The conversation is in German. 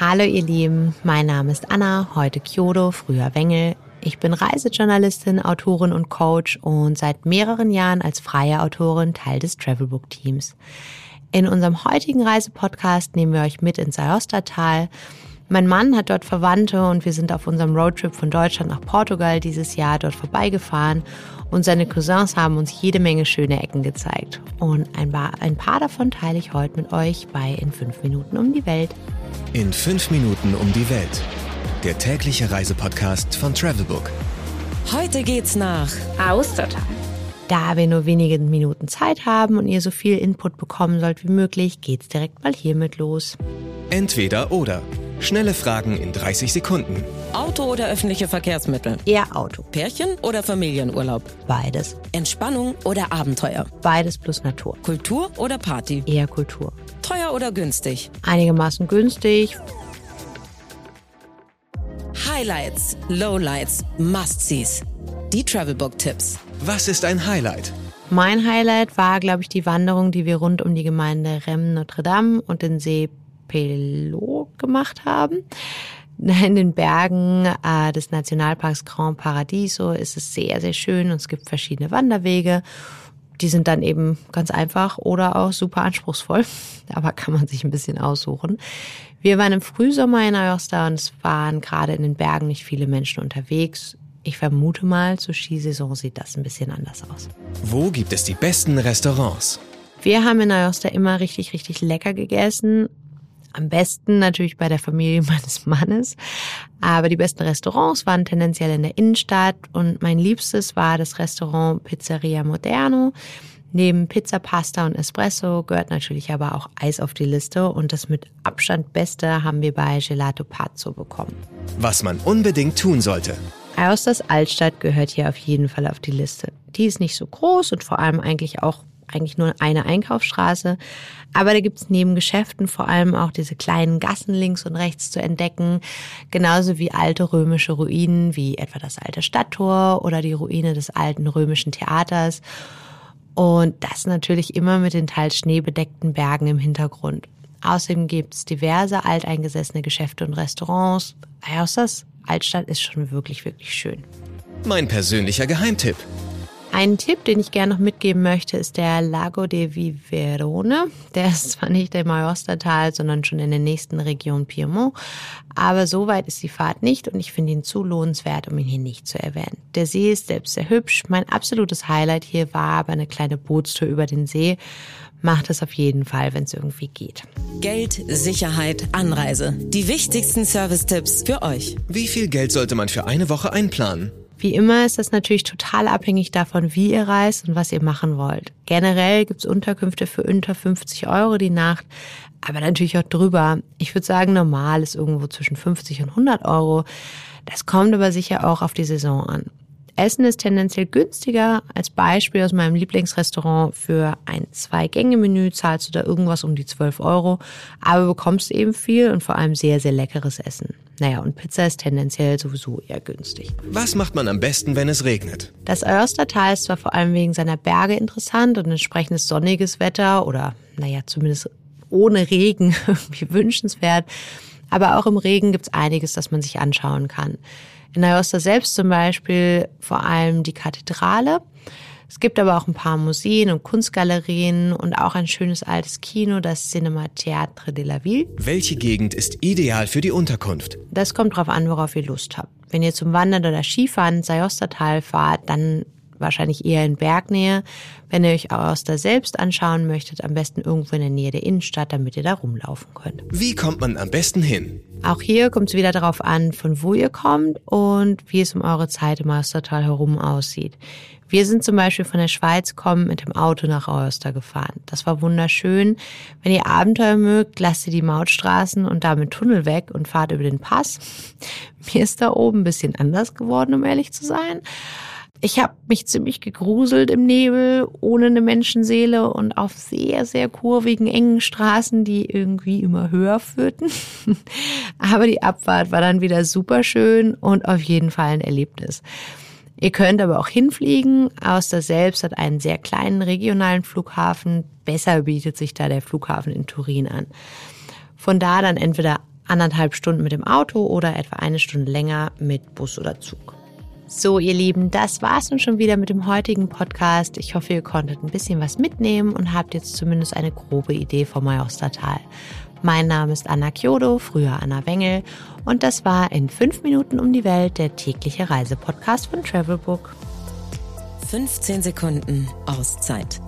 Hallo ihr Lieben, mein Name ist Anna, heute Kyoto, früher Wengel. Ich bin Reisejournalistin, Autorin und Coach und seit mehreren Jahren als freie Autorin Teil des Travelbook-Teams. In unserem heutigen Reisepodcast nehmen wir euch mit ins Aostatal. Mein Mann hat dort Verwandte und wir sind auf unserem Roadtrip von Deutschland nach Portugal dieses Jahr dort vorbeigefahren und seine Cousins haben uns jede Menge schöne Ecken gezeigt. Und ein paar, ein paar davon teile ich heute mit euch bei In 5 Minuten um die Welt. In 5 Minuten um die Welt. Der tägliche Reisepodcast von Travelbook. Heute geht's nach Austertal. Da wir nur wenige Minuten Zeit haben und ihr so viel Input bekommen sollt wie möglich, geht's direkt mal hiermit los. Entweder oder. Schnelle Fragen in 30 Sekunden. Auto oder öffentliche Verkehrsmittel? Eher Auto. Pärchen oder Familienurlaub? Beides. Entspannung oder Abenteuer? Beides plus Natur. Kultur oder Party? Eher Kultur. Teuer oder günstig? Einigermaßen günstig. Highlights, Lowlights, Must-Sees. Die Travelbook-Tipps. Was ist ein Highlight? Mein Highlight war, glaube ich, die Wanderung, die wir rund um die Gemeinde Rem Notre Dame und den See Pelot gemacht haben. In den Bergen äh, des Nationalparks Grand Paradiso ist es sehr, sehr schön und es gibt verschiedene Wanderwege. Die sind dann eben ganz einfach oder auch super anspruchsvoll. Aber kann man sich ein bisschen aussuchen. Wir waren im Frühsommer in Aosta und es waren gerade in den Bergen nicht viele Menschen unterwegs. Ich vermute mal, zur Skisaison sieht das ein bisschen anders aus. Wo gibt es die besten Restaurants? Wir haben in Aosta immer richtig, richtig lecker gegessen. Am besten natürlich bei der Familie meines Mannes. Aber die besten Restaurants waren tendenziell in der Innenstadt und mein liebstes war das Restaurant Pizzeria Moderno. Neben Pizza, Pasta und Espresso gehört natürlich aber auch Eis auf die Liste und das mit Abstand Beste haben wir bei Gelato Pazzo bekommen. Was man unbedingt tun sollte. Aostas Altstadt gehört hier auf jeden Fall auf die Liste. Die ist nicht so groß und vor allem eigentlich auch eigentlich nur eine Einkaufsstraße. Aber da gibt's neben Geschäften vor allem auch diese kleinen Gassen links und rechts zu entdecken. Genauso wie alte römische Ruinen, wie etwa das alte Stadttor oder die Ruine des alten römischen Theaters. Und das natürlich immer mit den teils schneebedeckten Bergen im Hintergrund. Außerdem gibt's diverse alteingesessene Geschäfte und Restaurants. Ayosas Altstadt ist schon wirklich, wirklich schön. Mein persönlicher Geheimtipp. Ein Tipp, den ich gerne noch mitgeben möchte, ist der Lago de Viverone. Der ist zwar nicht im Aostatal, sondern schon in der nächsten Region Piemont, aber so weit ist die Fahrt nicht und ich finde ihn zu lohnenswert, um ihn hier nicht zu erwähnen. Der See ist selbst sehr hübsch. Mein absolutes Highlight hier war aber eine kleine Bootstour über den See. Macht es auf jeden Fall, wenn es irgendwie geht. Geld, Sicherheit, Anreise. Die wichtigsten Service-Tipps für euch. Wie viel Geld sollte man für eine Woche einplanen? Wie immer ist das natürlich total abhängig davon, wie ihr reist und was ihr machen wollt. Generell gibt's Unterkünfte für unter 50 Euro die Nacht, aber natürlich auch drüber. Ich würde sagen, normal ist irgendwo zwischen 50 und 100 Euro. Das kommt aber sicher auch auf die Saison an. Essen ist tendenziell günstiger. Als Beispiel aus meinem Lieblingsrestaurant für ein Zwei-Gänge-Menü zahlst du da irgendwas um die 12 Euro, aber bekommst eben viel und vor allem sehr, sehr leckeres Essen. Naja, und Pizza ist tendenziell sowieso eher günstig. Was macht man am besten, wenn es regnet? Das Aostatal ist zwar vor allem wegen seiner Berge interessant und entsprechendes sonniges Wetter oder, naja, zumindest ohne Regen irgendwie wünschenswert, aber auch im Regen gibt's einiges, das man sich anschauen kann. In Aosta selbst zum Beispiel vor allem die Kathedrale. Es gibt aber auch ein paar Museen und Kunstgalerien und auch ein schönes altes Kino, das Cinema Théâtre de la Ville. Welche Gegend ist ideal für die Unterkunft? Das kommt drauf an, worauf ihr Lust habt. Wenn ihr zum Wandern oder Skifahren ins Aostatal fahrt, dann wahrscheinlich eher in Bergnähe. Wenn ihr euch Aosta selbst anschauen möchtet, am besten irgendwo in der Nähe der Innenstadt, damit ihr da rumlaufen könnt. Wie kommt man am besten hin? Auch hier kommt es wieder darauf an, von wo ihr kommt und wie es um eure Zeit im Aostatal herum aussieht. Wir sind zum Beispiel von der Schweiz kommen mit dem Auto nach Aosta gefahren. Das war wunderschön. Wenn ihr Abenteuer mögt, lasst ihr die Mautstraßen und damit Tunnel weg und fahrt über den Pass. Mir ist da oben ein bisschen anders geworden, um ehrlich zu sein. Ich habe mich ziemlich gegruselt im Nebel, ohne eine Menschenseele und auf sehr, sehr kurvigen, engen Straßen, die irgendwie immer höher führten. Aber die Abfahrt war dann wieder super schön und auf jeden Fall ein Erlebnis. Ihr könnt aber auch hinfliegen. Auster selbst hat einen sehr kleinen regionalen Flughafen. Besser bietet sich da der Flughafen in Turin an. Von da dann entweder anderthalb Stunden mit dem Auto oder etwa eine Stunde länger mit Bus oder Zug. So, ihr Lieben, das war's nun schon wieder mit dem heutigen Podcast. Ich hoffe, ihr konntet ein bisschen was mitnehmen und habt jetzt zumindest eine grobe Idee vom Majostertal. Mein Name ist Anna Kyodo, früher Anna Wengel, und das war in fünf Minuten um die Welt der tägliche Reisepodcast von Travelbook. 15 Sekunden Auszeit